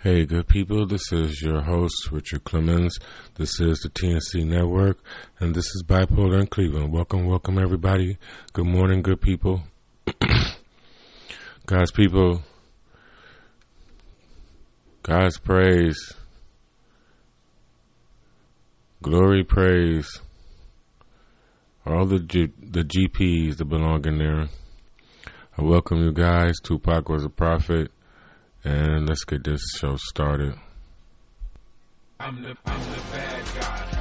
Hey, good people. This is your host, Richard Clemens. This is the TNC Network, and this is Bipolar in Cleveland. Welcome, welcome, everybody. Good morning, good people. God's people, God's praise, glory, praise, all the G- the GPs that belong in there. I welcome you guys. Tupac was a prophet. And let's get this show started. I'm the, I'm the bad guy.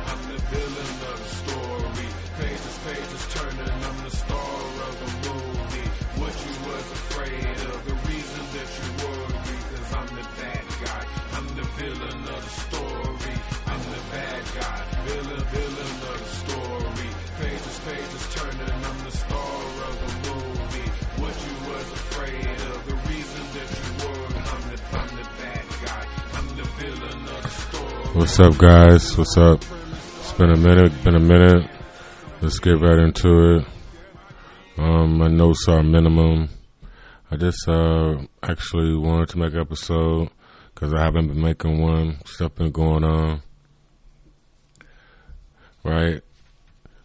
What's up, guys? What's up? It's been a minute. Been a minute. Let's get right into it. Um, my notes are minimum. I just uh actually wanted to make an episode because I haven't been making one. Stuff been going on. Right.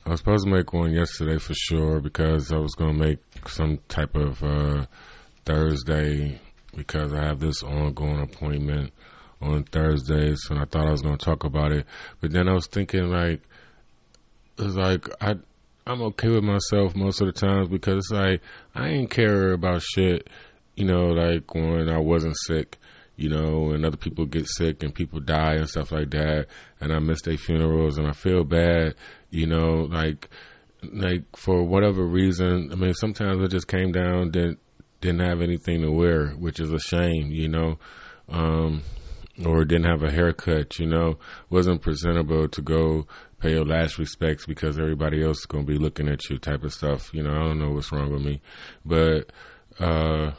I was supposed to make one yesterday for sure because I was gonna make some type of uh Thursday because I have this ongoing appointment on Thursdays, and I thought I was going to talk about it. But then I was thinking, like, it's like I I'm okay with myself most of the times because it's like I ain't care about shit. You know, like when I wasn't sick, you know, and other people get sick and people die and stuff like that, and I miss their funerals and I feel bad. You know, like like for whatever reason. I mean, sometimes it just came down didn't didn't have anything to wear, which is a shame. You know. Um, or didn't have a haircut, you know, wasn't presentable to go pay your last respects because everybody else is going to be looking at you type of stuff. You know, I don't know what's wrong with me. But uh,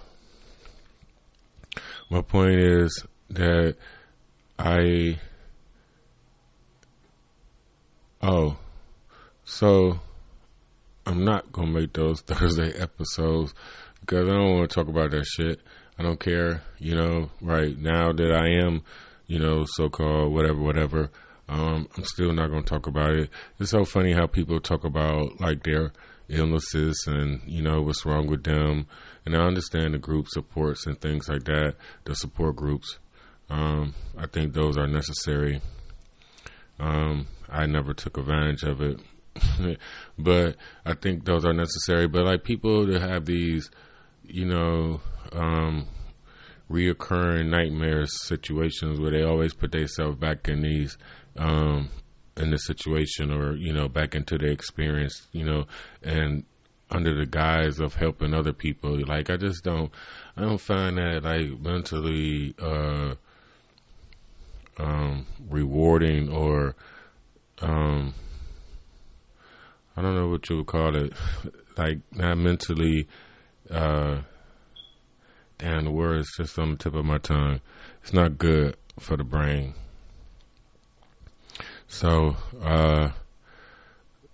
my point is that I. Oh, so I'm not going to make those Thursday episodes because I don't want to talk about that shit. I don't care, you know, right now that I am, you know, so called whatever, whatever. Um, I'm still not going to talk about it. It's so funny how people talk about like their illnesses and, you know, what's wrong with them. And I understand the group supports and things like that, the support groups. Um, I think those are necessary. Um, I never took advantage of it. but I think those are necessary. But like people that have these, you know, um, reoccurring nightmares situations where they always put themselves back in these um, in the situation or you know back into the experience you know and under the guise of helping other people. Like i just don't i don't find that like mentally uh um rewarding or um i don't know what you would call it. Like not mentally uh and the word is just on the tip of my tongue. It's not good for the brain. So, uh,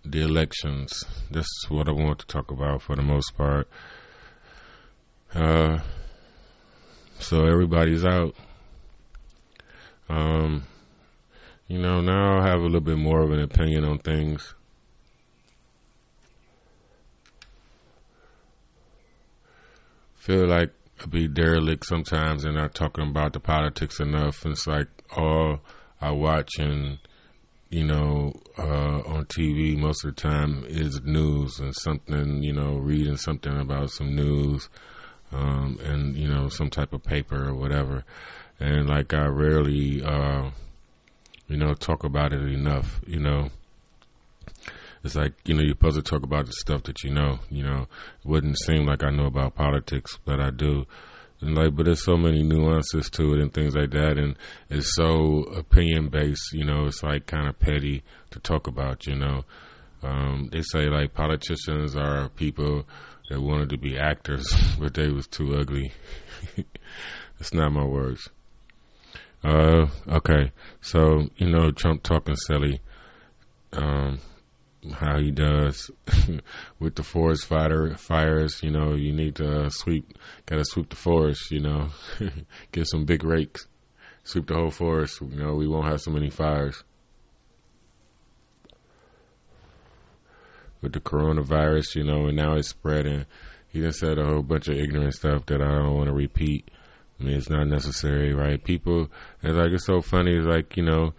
the elections. This is what I want to talk about for the most part. Uh, so everybody's out. Um, you know, now I have a little bit more of an opinion on things. Feel like be derelict sometimes and not talking about the politics enough. And it's like all I watch and you know uh, on TV most of the time is news and something you know reading something about some news um, and you know some type of paper or whatever. And like I rarely uh, you know talk about it enough. You know it's like you know you're supposed to talk about the stuff that you know. You know, it wouldn't seem like I know about politics, but I do. And like, but there's so many nuances to it and things like that, and it's so opinion based. You know, it's like kind of petty to talk about. You know, um, they say like politicians are people that wanted to be actors, but they was too ugly. it's not my words. Uh, okay, so you know, Trump talking silly. Um, how he does with the forest fire fires. You know, you need to uh, sweep, gotta sweep the forest. You know, get some big rakes. sweep the whole forest. You know, we won't have so many fires. With the coronavirus, you know, and now it's spreading. He just said a whole bunch of ignorant stuff that I don't want to repeat. I mean, it's not necessary, right? People, it's like, it's so funny. Like, you know,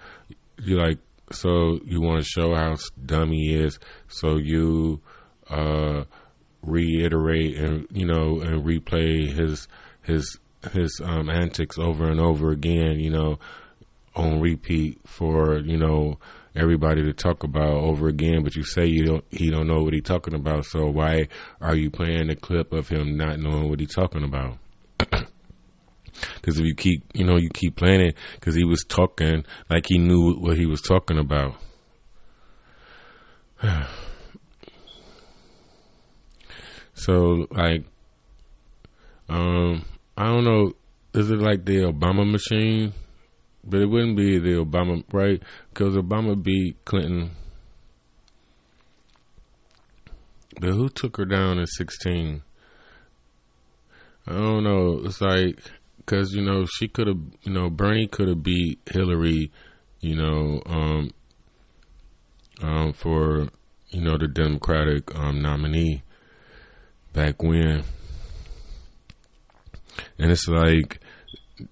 you like, so you want to show how dumb he is. So you, uh, reiterate and, you know, and replay his, his, his, um, antics over and over again, you know, on repeat for, you know, everybody to talk about over again, but you say you don't, he don't know what he's talking about. So why are you playing a clip of him not knowing what he's talking about? Because if you keep, you know, you keep playing it, because he was talking like he knew what he was talking about. so, like, um, I don't know. Is it like the Obama machine? But it wouldn't be the Obama, right? Because Obama beat Clinton. But who took her down in 16? I don't know. It's like, because, you know, she could have, you know, Bernie could have beat Hillary, you know, um, um, for, you know, the Democratic um, nominee back when. And it's like,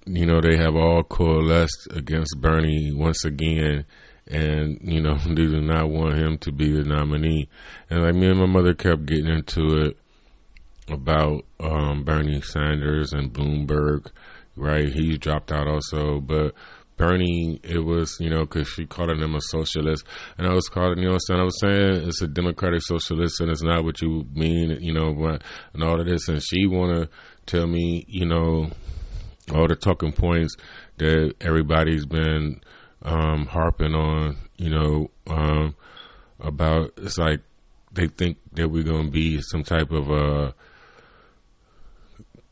you know, they have all coalesced against Bernie once again. And, you know, they do not want him to be the nominee. And like me and my mother kept getting into it about um, Bernie Sanders and Bloomberg, right? He dropped out also, but Bernie, it was, you know, because she called him a socialist, and I was calling, you know what I was saying? It's a democratic socialist, and it's not what you mean, you know, and all of this, and she want to tell me, you know, all the talking points that everybody's been um, harping on, you know, um, about it's like they think that we're going to be some type of a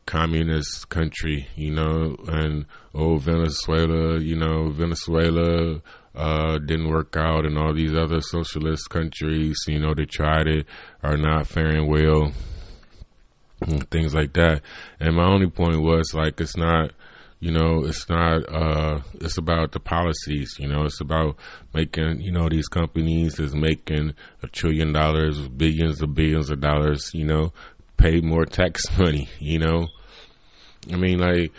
communist country, you know, and oh Venezuela, you know, Venezuela uh, didn't work out, and all these other socialist countries, you know, they tried it, are not faring well things like that. And my only point was like it's not you know it's not uh it's about the policies you know it's about making you know these companies is making a trillion dollars billions of billions of dollars you know pay more tax money you know i mean like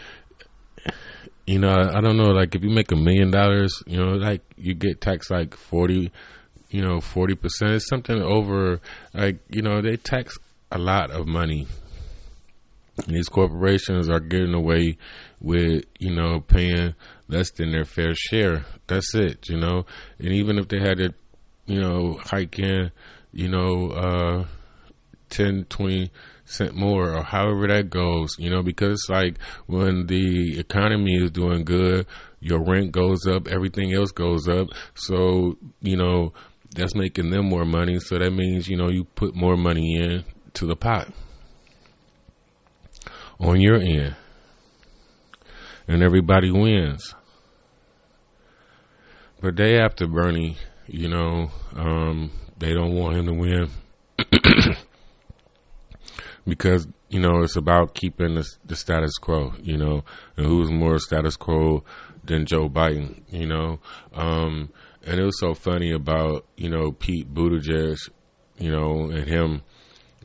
you know i, don't know like if you make a million dollars you know like you get taxed like 40 you know 40% it's something over like you know they tax a lot of money these corporations are getting away with, you know, paying less than their fair share. That's it, you know. And even if they had to, you know, hike in, you know, uh, 10, 20 cent more or however that goes, you know, because like when the economy is doing good, your rent goes up, everything else goes up. So, you know, that's making them more money. So that means, you know, you put more money in to the pot on your end. And everybody wins. But day after Bernie, you know, um, they don't want him to win because you know it's about keeping the, the, status quo. You know, and who's more status quo than Joe Biden? You know, um, and it was so funny about you know Pete Buttigieg, you know, and him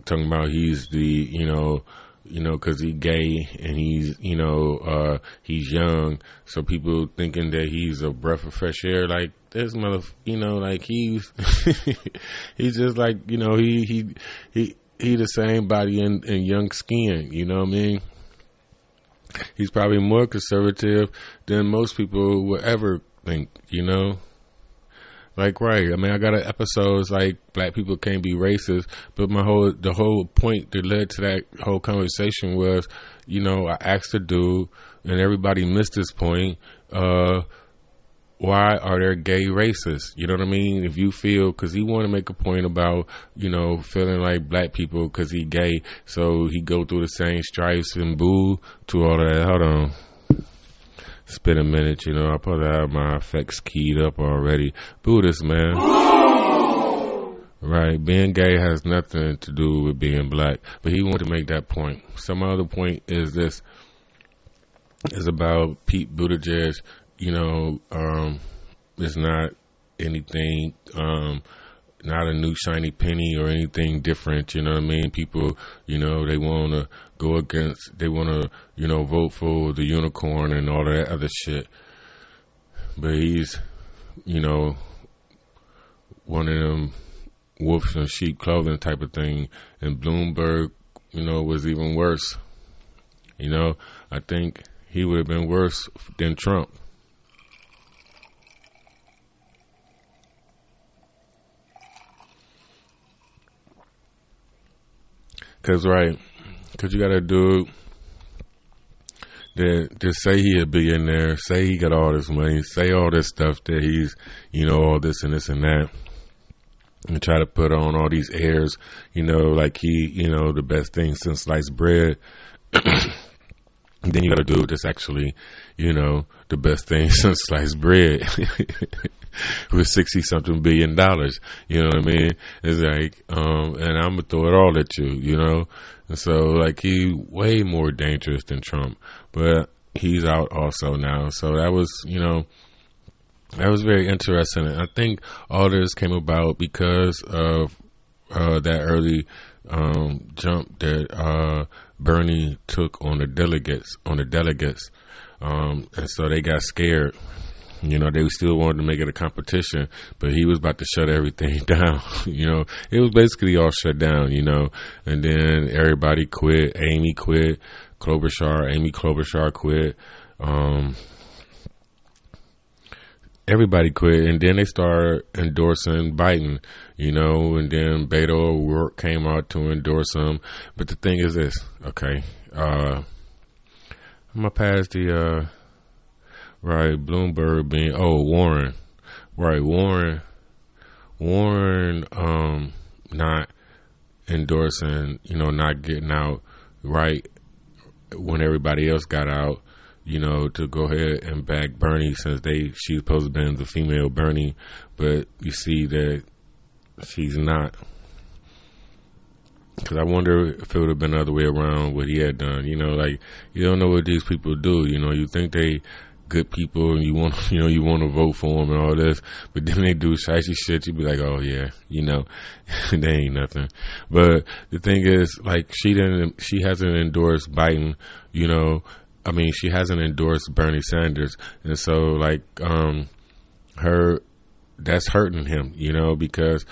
talking about he's the you know you know, because he's gay and he's, you know, uh, he's young. So people thinking that he's a breath of fresh air. Like this mother, you know, like he's, he's just like, you know, he, he, he, he the same body and, and young skin, you know what I mean? He's probably more conservative than most people would ever think, you know? Like right, I mean, I got an episode. It's like black people can't be racist, but my whole the whole point that led to that whole conversation was, you know, I asked the dude, and everybody missed this point. Uh, why are there gay racists? You know what I mean? If you feel, because he want to make a point about, you know, feeling like black people because he gay, so he go through the same stripes and boo to all that. Hold on. It's been a minute, you know. I probably have my effects keyed up already. Buddhist, man. Right, being gay has nothing to do with being black, but he wanted to make that point. Some other point is this: is about Pete Buttigieg. You know, um, it's not anything, um, not a new shiny penny or anything different. You know what I mean? People, you know, they want to go against, they want to, you know, vote for the unicorn and all that other shit. But he's, you know, one of them wolves in sheep clothing type of thing. And Bloomberg, you know, was even worse. You know, I think he would have been worse than Trump. Cause right, cause you got a dude that just say he a billionaire, say he got all this money, say all this stuff that he's, you know, all this and this and that, and try to put on all these airs, you know, like he, you know, the best thing since sliced bread. then you got a dude that's actually, you know, the best thing since sliced bread with sixty something billion dollars. You know what I mean? It's like, um, and I'm gonna throw it all at you. You know, and so like he way more dangerous than Trump, but he's out also now. So that was, you know. That was very interesting. I think all this came about because of uh, that early um, jump that uh, Bernie took on the delegates on the delegates, um, and so they got scared. You know, they still wanted to make it a competition, but he was about to shut everything down. you know, it was basically all shut down. You know, and then everybody quit. Amy quit. Klobuchar, Amy Klobuchar quit. Um, everybody quit, and then they started endorsing Biden, you know, and then Beto O'Rourke came out to endorse him. But the thing is this, okay, uh, I'm gonna pass the uh, right Bloomberg being oh Warren, right Warren, Warren, um, not endorsing, you know, not getting out right when everybody else got out you know, to go ahead and back Bernie since they she's supposed to be the female Bernie, but you see that she's not. Because I wonder if it would have been the other way around what he had done. You know, like you don't know what these people do. You know, you think they good people and you want you know you want to vote for them and all this, but then they do shitey shit. You be like, oh yeah, you know, they ain't nothing. But the thing is, like she didn't, she hasn't endorsed Biden. You know, I mean, she hasn't endorsed Bernie Sanders, and so like um, her, that's hurting him, you know, because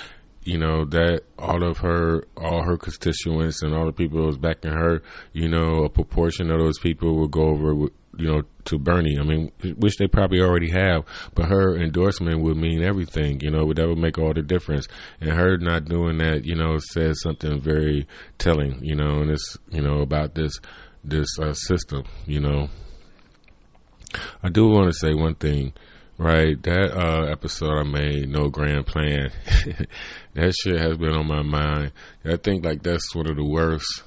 you know that all of her, all her constituents and all the people who's backing her, you know, a proportion of those people will go over, you know, to Bernie. I mean, which they probably already have, but her endorsement would mean everything, you know, that would make all the difference. And her not doing that, you know, says something very telling, you know, and it's, you know, about this this uh, system. You know, I do want to say one thing, right? That uh, episode I made, no grand plan. that shit has been on my mind. I think like that's one of the worst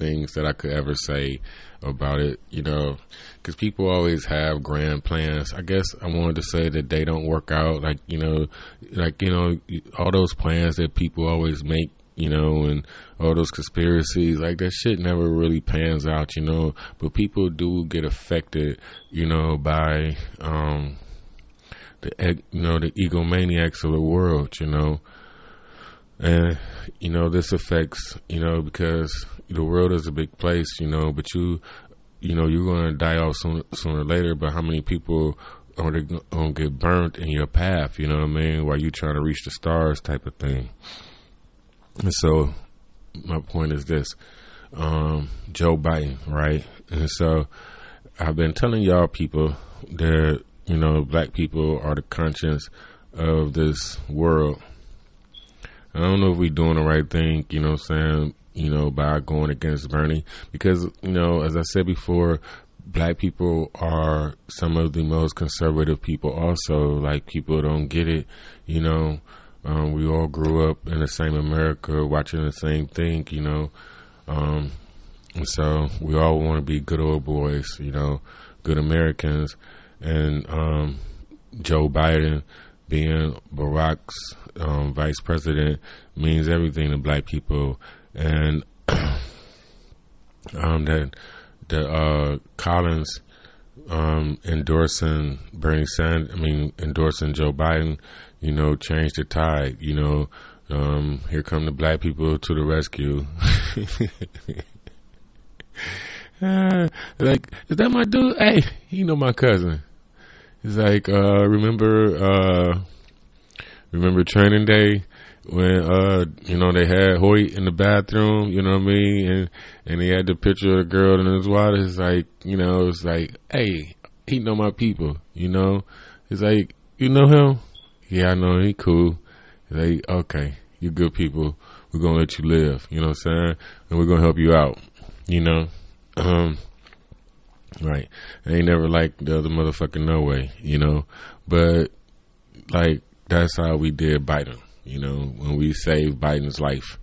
things that I could ever say about it, you know, because people always have grand plans. I guess I wanted to say that they don't work out, like you know, like you know, all those plans that people always make you know, and all those conspiracies, like that shit never really pans out, you know. But people do get affected, you know, by um the you know the egomaniacs of the world, you know, and you know this affects you know because the world is a big place, you know, but you you know you're gonna die off sooner, sooner or later. But how many people are gonna get burnt in your path? You know what I mean? While you're trying to reach the stars, type of thing. And so my point is this um, Joe Biden, right? And so I've been telling y'all people that, you know, black people are the conscience of this world. I don't know if we're doing the right thing, you know what I'm saying, you know, by going against Bernie. Because, you know, as I said before, black people are some of the most conservative people also. Like, people don't get it, you know. Um, we all grew up in the same America, watching the same thing, you know. Um, so we all want to be good old boys, you know, good Americans. And um, Joe Biden being Barack's um, vice president means everything to black people. And um, that the uh, Collins um, endorsing Bernie Sanders, I mean, endorsing Joe Biden, you know, changed the tide, you know, um, here come the black people to the rescue. uh, like, is that my dude? Hey, you know my cousin. He's like, uh, remember, uh, remember training day when, uh, you know, they had Hoyt in the bathroom, you know what I mean? And, and he had the picture of the girl in his water. It's like, you know, it's like, hey, he know my people, you know? It's like, you know him? Yeah, I know he cool. He's like, okay, you good people. We're gonna let you live, you know what I'm saying? And we're gonna help you out, you know? Um, right. I ain't never like the other motherfucker no way, you know? But, like, that's how we did Biden, you know, when we saved Biden's life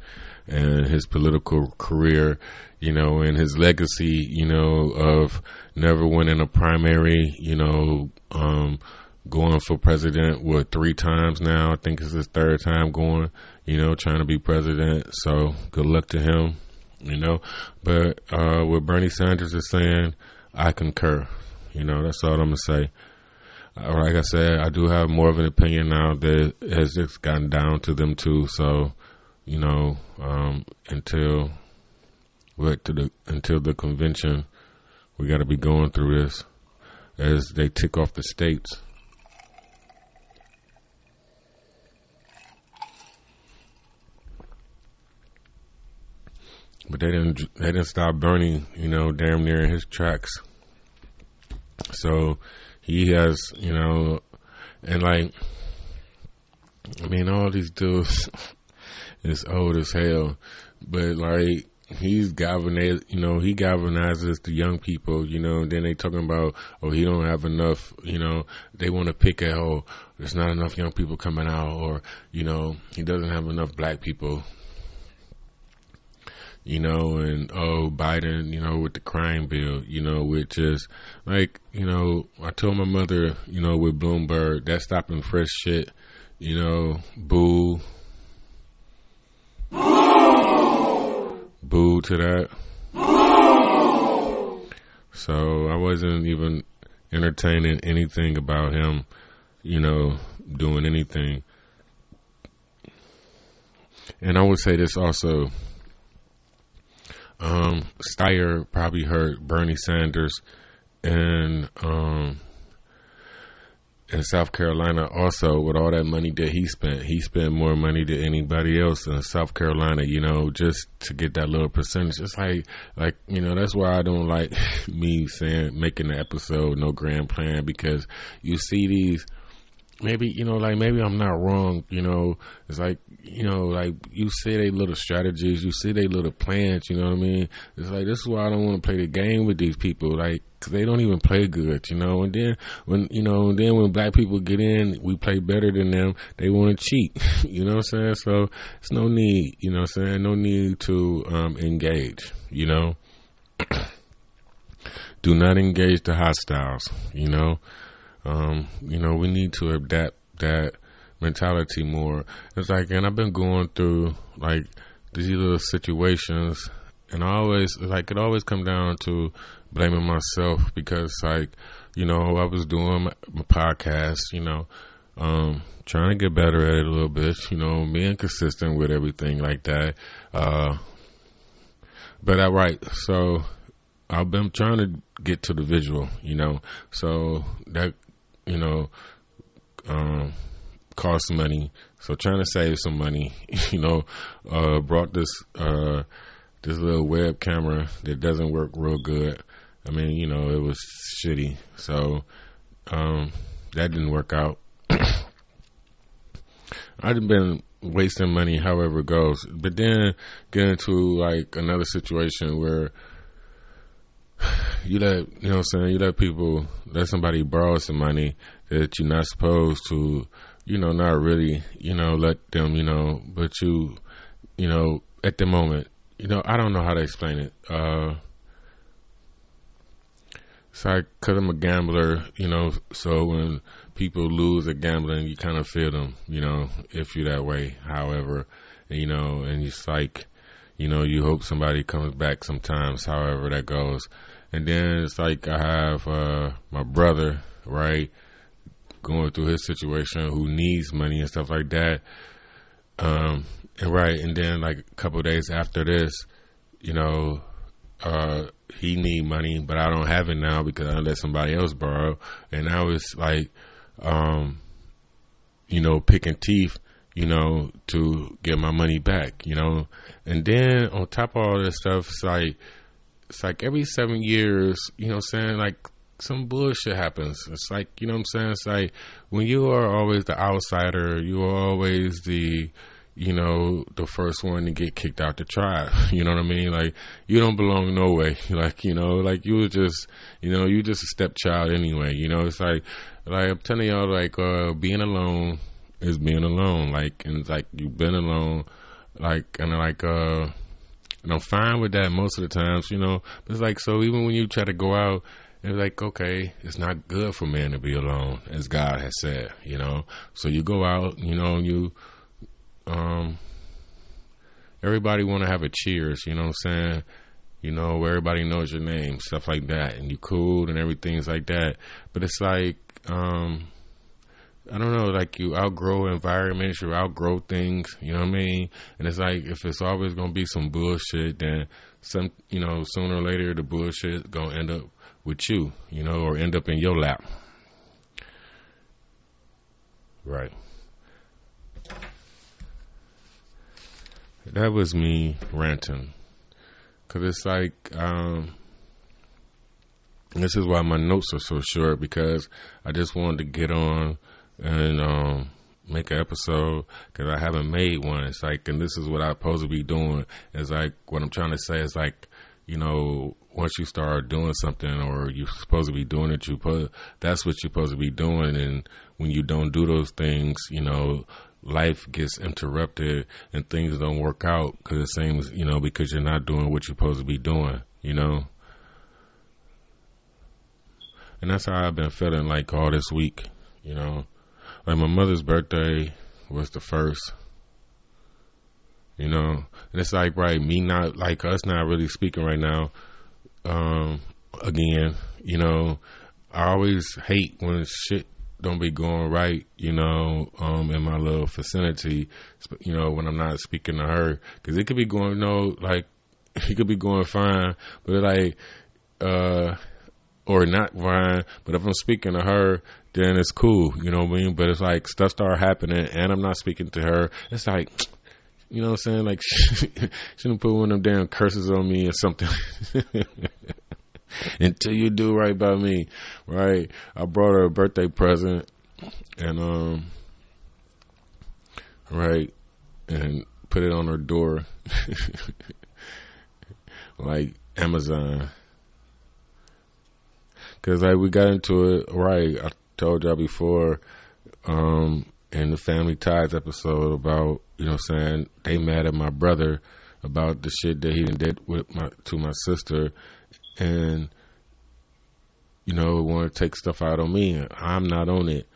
and his political career, you know, and his legacy, you know, of never winning a primary, you know, um, going for president, what, three times now? I think it's his third time going, you know, trying to be president. So good luck to him, you know. But uh, what Bernie Sanders is saying, I concur. You know, that's all I'm to say. Uh, like I said, I do have more of an opinion now that has just gotten down to them too. So, you know, um, until what to the until the convention, we got to be going through this as they tick off the states. But they didn't. They didn't stop Bernie. You know, damn near in his tracks. So he has, you know, and like, I mean, all these dudes is old as hell, but like he's galvanized, you know, he galvanizes the young people, you know, then they talking about, oh, he don't have enough, you know, they want to pick at, oh, there's not enough young people coming out, or, you know, he doesn't have enough black people, you know, and oh, Biden, you know, with the crime bill, you know, which is like, you know, I told my mother, you know, with Bloomberg, that's stop and frisk shit, you know, boo. Boo to that. So I wasn't even entertaining anything about him, you know, doing anything. And I would say this also um, Steyer probably heard Bernie Sanders and um, in South Carolina also with all that money that he spent. He spent more money than anybody else in South Carolina, you know, just to get that little percentage. It's like like, you know, that's why I don't like me saying making the episode no grand plan because you see these maybe you know like maybe i'm not wrong you know it's like you know like you see they little strategies you see they little plans you know what i mean? It's like this is why i don't want to play the game with these people like cause they don't even play good you know? And then when you know then when black people get in we play better than them they want to cheat you know what i'm saying? So it's no need you know what i'm saying? No need to um engage you know? Do not engage the hostiles you know? Um, you know, we need to adapt that mentality more. It's like, and I've been going through like these little situations, and I always like it always come down to blaming myself because like, you know, I was doing my, my podcast, you know, um, trying to get better at it a little bit, you know, being consistent with everything like that. Uh, but I right, so I've been trying to get to the visual, you know, so that you know, um, cost money. So trying to save some money, you know, uh, brought this uh, this little web camera that doesn't work real good. I mean, you know, it was shitty. So um, that didn't work out. I've been wasting money however it goes. But then get into like another situation where you let you know what I'm saying, you let people let somebody borrow some money that you're not supposed to, you know, not really, you know, let them, you know, but you, you know, at the moment, you know, I don't know how to explain it. Uh, it's like, cause I'm a gambler, you know, so when people lose at gambling, you kind of feel them, you know, if you're that way. However, you know, and it's like, you know, you hope somebody comes back sometimes, however that goes. and then it's like I have uh, my brother, right, going through his situation who needs money and stuff like that. Um, and right, and then like a couple days after this, you know, uh, he need money, but I don't have it now because I let somebody else borrow. And I was like, um, you know, picking teeth, you know, to get my money back, you know. And then on top of all this stuff, it's like, it's like every seven years, you know saying? Like some bullshit happens. It's like, you know what I'm saying? It's like when you are always the outsider, you are always the, you know, the first one to get kicked out the tribe. You know what I mean? Like you don't belong no way. Like, you know, like you were just, you know, you just a stepchild anyway. You know, it's like, like I'm telling y'all, like, uh, being alone is being alone. Like, and it's like you've been alone, like, and like, uh, and I'm fine with that most of the times, you know. But it's like, so even when you try to go out, it's like, okay, it's not good for man to be alone, as God has said, you know. So you go out, you know, you, um, everybody want to have a cheers, you know what I'm saying? You know, everybody knows your name, stuff like that, and you cool and everything's like that. But it's like, um, I don't know, like you outgrow environments, you outgrow things, you know what I mean? And it's like if it's always gonna be some bullshit, then some, you know, sooner or later the bullshit gonna end up with you, you know, or end up in your lap. Right. That was me ranting, cause it's like, um, this is why my notes are so short because I just wanted to get on and um, make an episode because I haven't made one. It's like, and this is what I'm supposed to be doing. It's like what I'm trying to say is like, you know, once you start doing something or you're supposed to be doing it, you put that's what you're supposed to be doing. And when you don't do those things, you know, life gets interrupted and things don't work out because it seems, you know, because you're not doing what you're supposed to be doing, you know. And that's how I've been feeling like all this week, you know. Like my mother's birthday was the first. You know, and it's like right, me not like us not really speaking right now. Um, again, you know, I always hate when shit don't be going right, you know, um, in my little vicinity, you know, when I'm not speaking to her, because it could be going, you know, like, it could be going fine, but like, uh, or not fine, but if I'm speaking to her, then it's cool, you know what I mean? But it's like stuff start happening and I'm not speaking to her. It's like, you know what I'm saying? Like, shouldn't put one of them damn curses on me or something. Until you do right by me, right? I brought her a birthday present and, um, right, and put it on her door. like Amazon. Cause like we got into it, right? I told y'all before um, in the Family Ties episode about, you know what I'm saying, they mad at my brother about the shit that he did with my to my sister and you know, want to take stuff out on me. I'm not on it.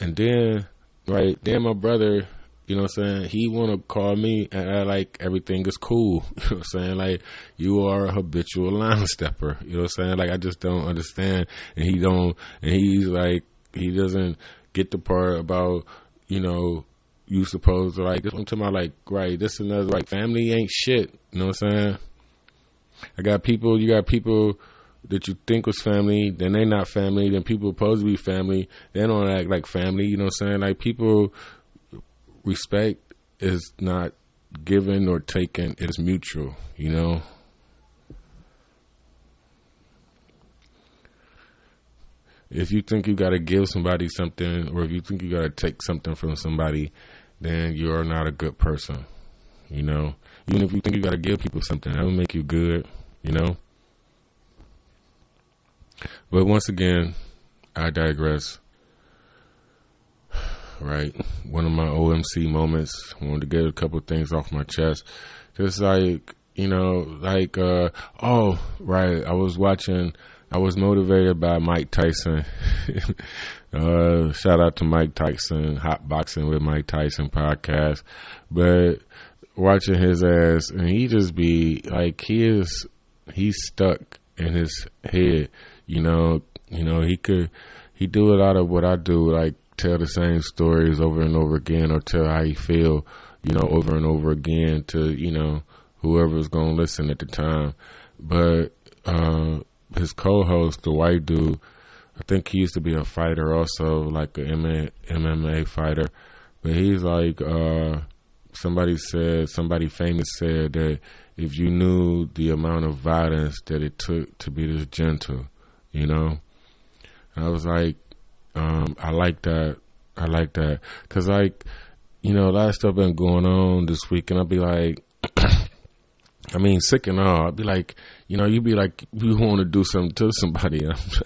And then, right, then my brother, you know what I'm saying, he want to call me and act like everything is cool. You know what I'm saying? Like, you are a habitual line stepper. You know what I'm saying? Like, I just don't understand. And he don't, and he's like, he doesn't get the part about you know you supposed to like. I'm talking about like right. This another like family ain't shit. You know what I'm saying? I got people. You got people that you think was family, then they not family. Then people supposed to be family, they don't act like family. You know what I'm saying? Like people respect is not given or taken; it's mutual. You know. if you think you got to give somebody something or if you think you got to take something from somebody, then you are not a good person. You know, even if you think you got to give people something, that will make you good. You know. But once again, I digress. Right, one of my OMC moments. Wanted to get a couple things off my chest. Just like you know, like uh, oh, right. I was watching I was motivated by Mike Tyson. uh, shout out to Mike Tyson, Hot Boxing with Mike Tyson podcast. But watching his ass, and he just be like, he is, he's stuck in his head. You know, you know he could he do a lot of what I do, like tell the same stories over and over again, or tell how he feel, you know, over and over again to you know whoever's gonna listen at the time. But uh, his co-host, the white dude, I think he used to be a fighter, also like a MMA fighter. But he's like, uh, somebody said, somebody famous said that if you knew the amount of violence that it took to be this gentle, you know, and I was like, um, I like that. I like that because, like, you know, a lot of stuff been going on this week, and I'll be like, I mean, sick and all. I'd be like, you know, you'd be like, you want to do something to somebody.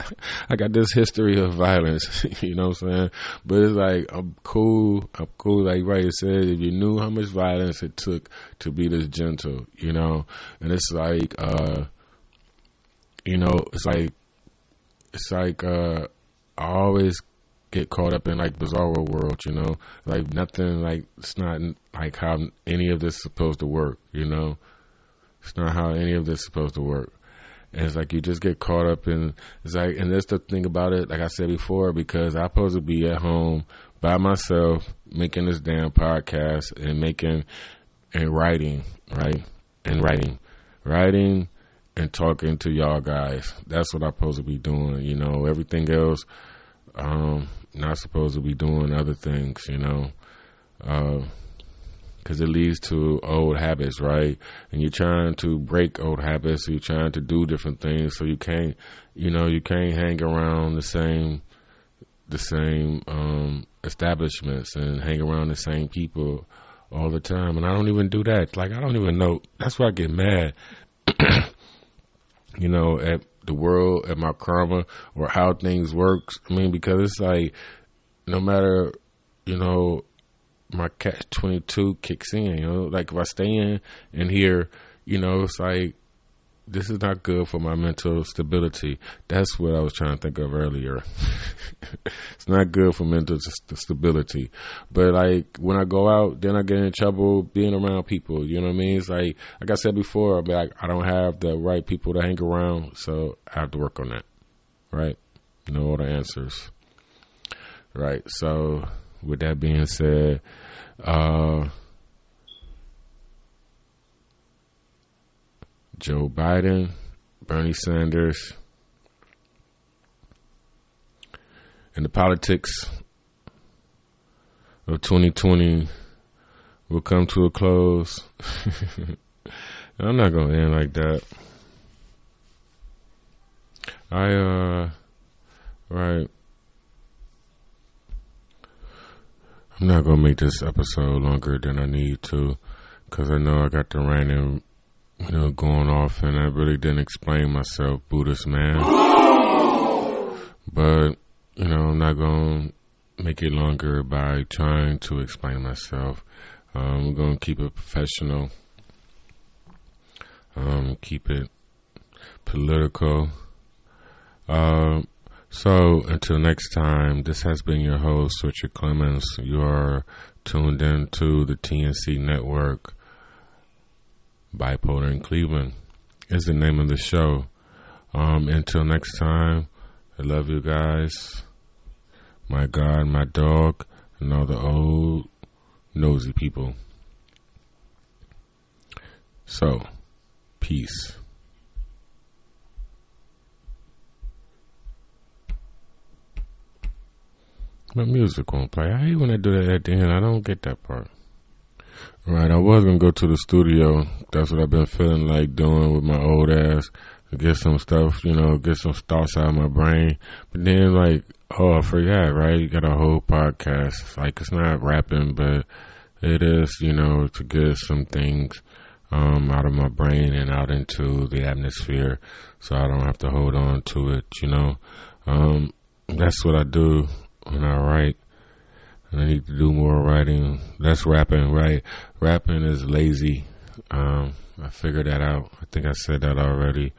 I got this history of violence, you know what I'm saying? But it's like, I'm cool. I'm cool. Like right. Ray said, if you knew how much violence it took to be this gentle, you know, and it's like, uh, you know, it's like, it's like, uh, I always get caught up in like bizarro world, you know, like nothing, like it's not like how any of this is supposed to work, you know. It's not how any of this is supposed to work. And it's like you just get caught up in it's like and that's the thing about it, like I said before, because I'm supposed to be at home by myself making this damn podcast and making and writing, right? And writing. Writing and talking to y'all guys. That's what I'm supposed to be doing, you know. Everything else, um, not supposed to be doing other things, you know. Uh, because it leads to old habits, right? And you're trying to break old habits. So you're trying to do different things. So you can't, you know, you can't hang around the same, the same um, establishments and hang around the same people all the time. And I don't even do that. Like I don't even know. That's why I get mad. you know, at the world, at my karma, or how things works. I mean, because it's like, no matter, you know, my catch twenty two kicks in. You know, like if I stay in and here, you know, it's like this is not good for my mental stability. That's what I was trying to think of earlier. it's not good for mental st- stability. But like when I go out, then I get in trouble being around people. You know what I mean? It's like like I said before, like I don't have the right people to hang around, so I have to work on that. Right? all the answers. Right. So with that being said, uh, Joe Biden, Bernie Sanders, and the politics of 2020 will come to a close. I'm not going to end like that. I, uh, right. I'm not gonna make this episode longer than I need to, cause I know I got the random, you know, going off, and I really didn't explain myself, Buddhist man. But you know, I'm not gonna make it longer by trying to explain myself. Um, I'm gonna keep it professional. Um, keep it political. Um, so until next time, this has been your host, Richard Clemens. You are tuned in to the TNC Network. Bipolar in Cleveland is the name of the show. Um, until next time, I love you guys. My God, my dog, and all the old nosy people. So, peace. My music won't play. I hate when I do that at the end. I don't get that part. Right, I was gonna go to the studio. That's what I've been feeling like doing with my old ass. Get some stuff, you know, get some thoughts out of my brain. But then, like, oh, I forgot, right? You got a whole podcast. like, it's not rapping, but it is, you know, to get some things um, out of my brain and out into the atmosphere so I don't have to hold on to it, you know. Um, that's what I do when I write. And I need to do more writing. That's rapping, right? Rapping is lazy. Um, I figured that out. I think I said that already.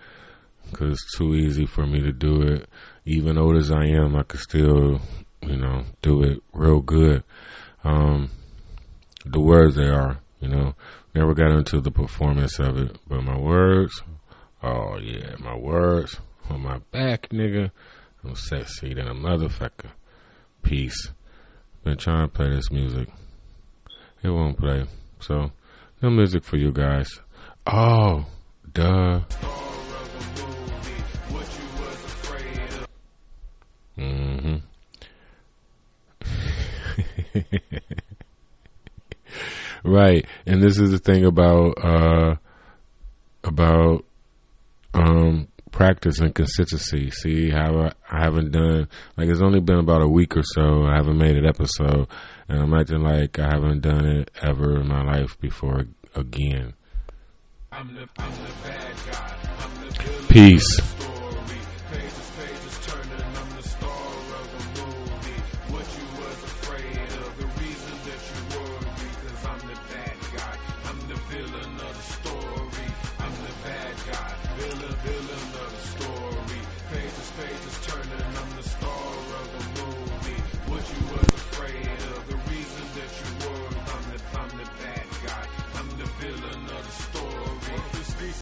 Because it's too easy for me to do it. Even old as I am, I could still, you know, do it real good. Um, the words they are, you know, never got into the performance of it. But my words Oh yeah, my words on my back, nigga. I'm sexy than a motherfucker. Peace. Been trying to play this music. It won't play. So, no music for you guys. Oh, duh. Mm-hmm. right. And this is the thing about uh about um practice and consistency. See how I, I haven't done like it's only been about a week or so. I haven't made an episode, and I'm acting like I haven't done it ever in my life before again. Peace.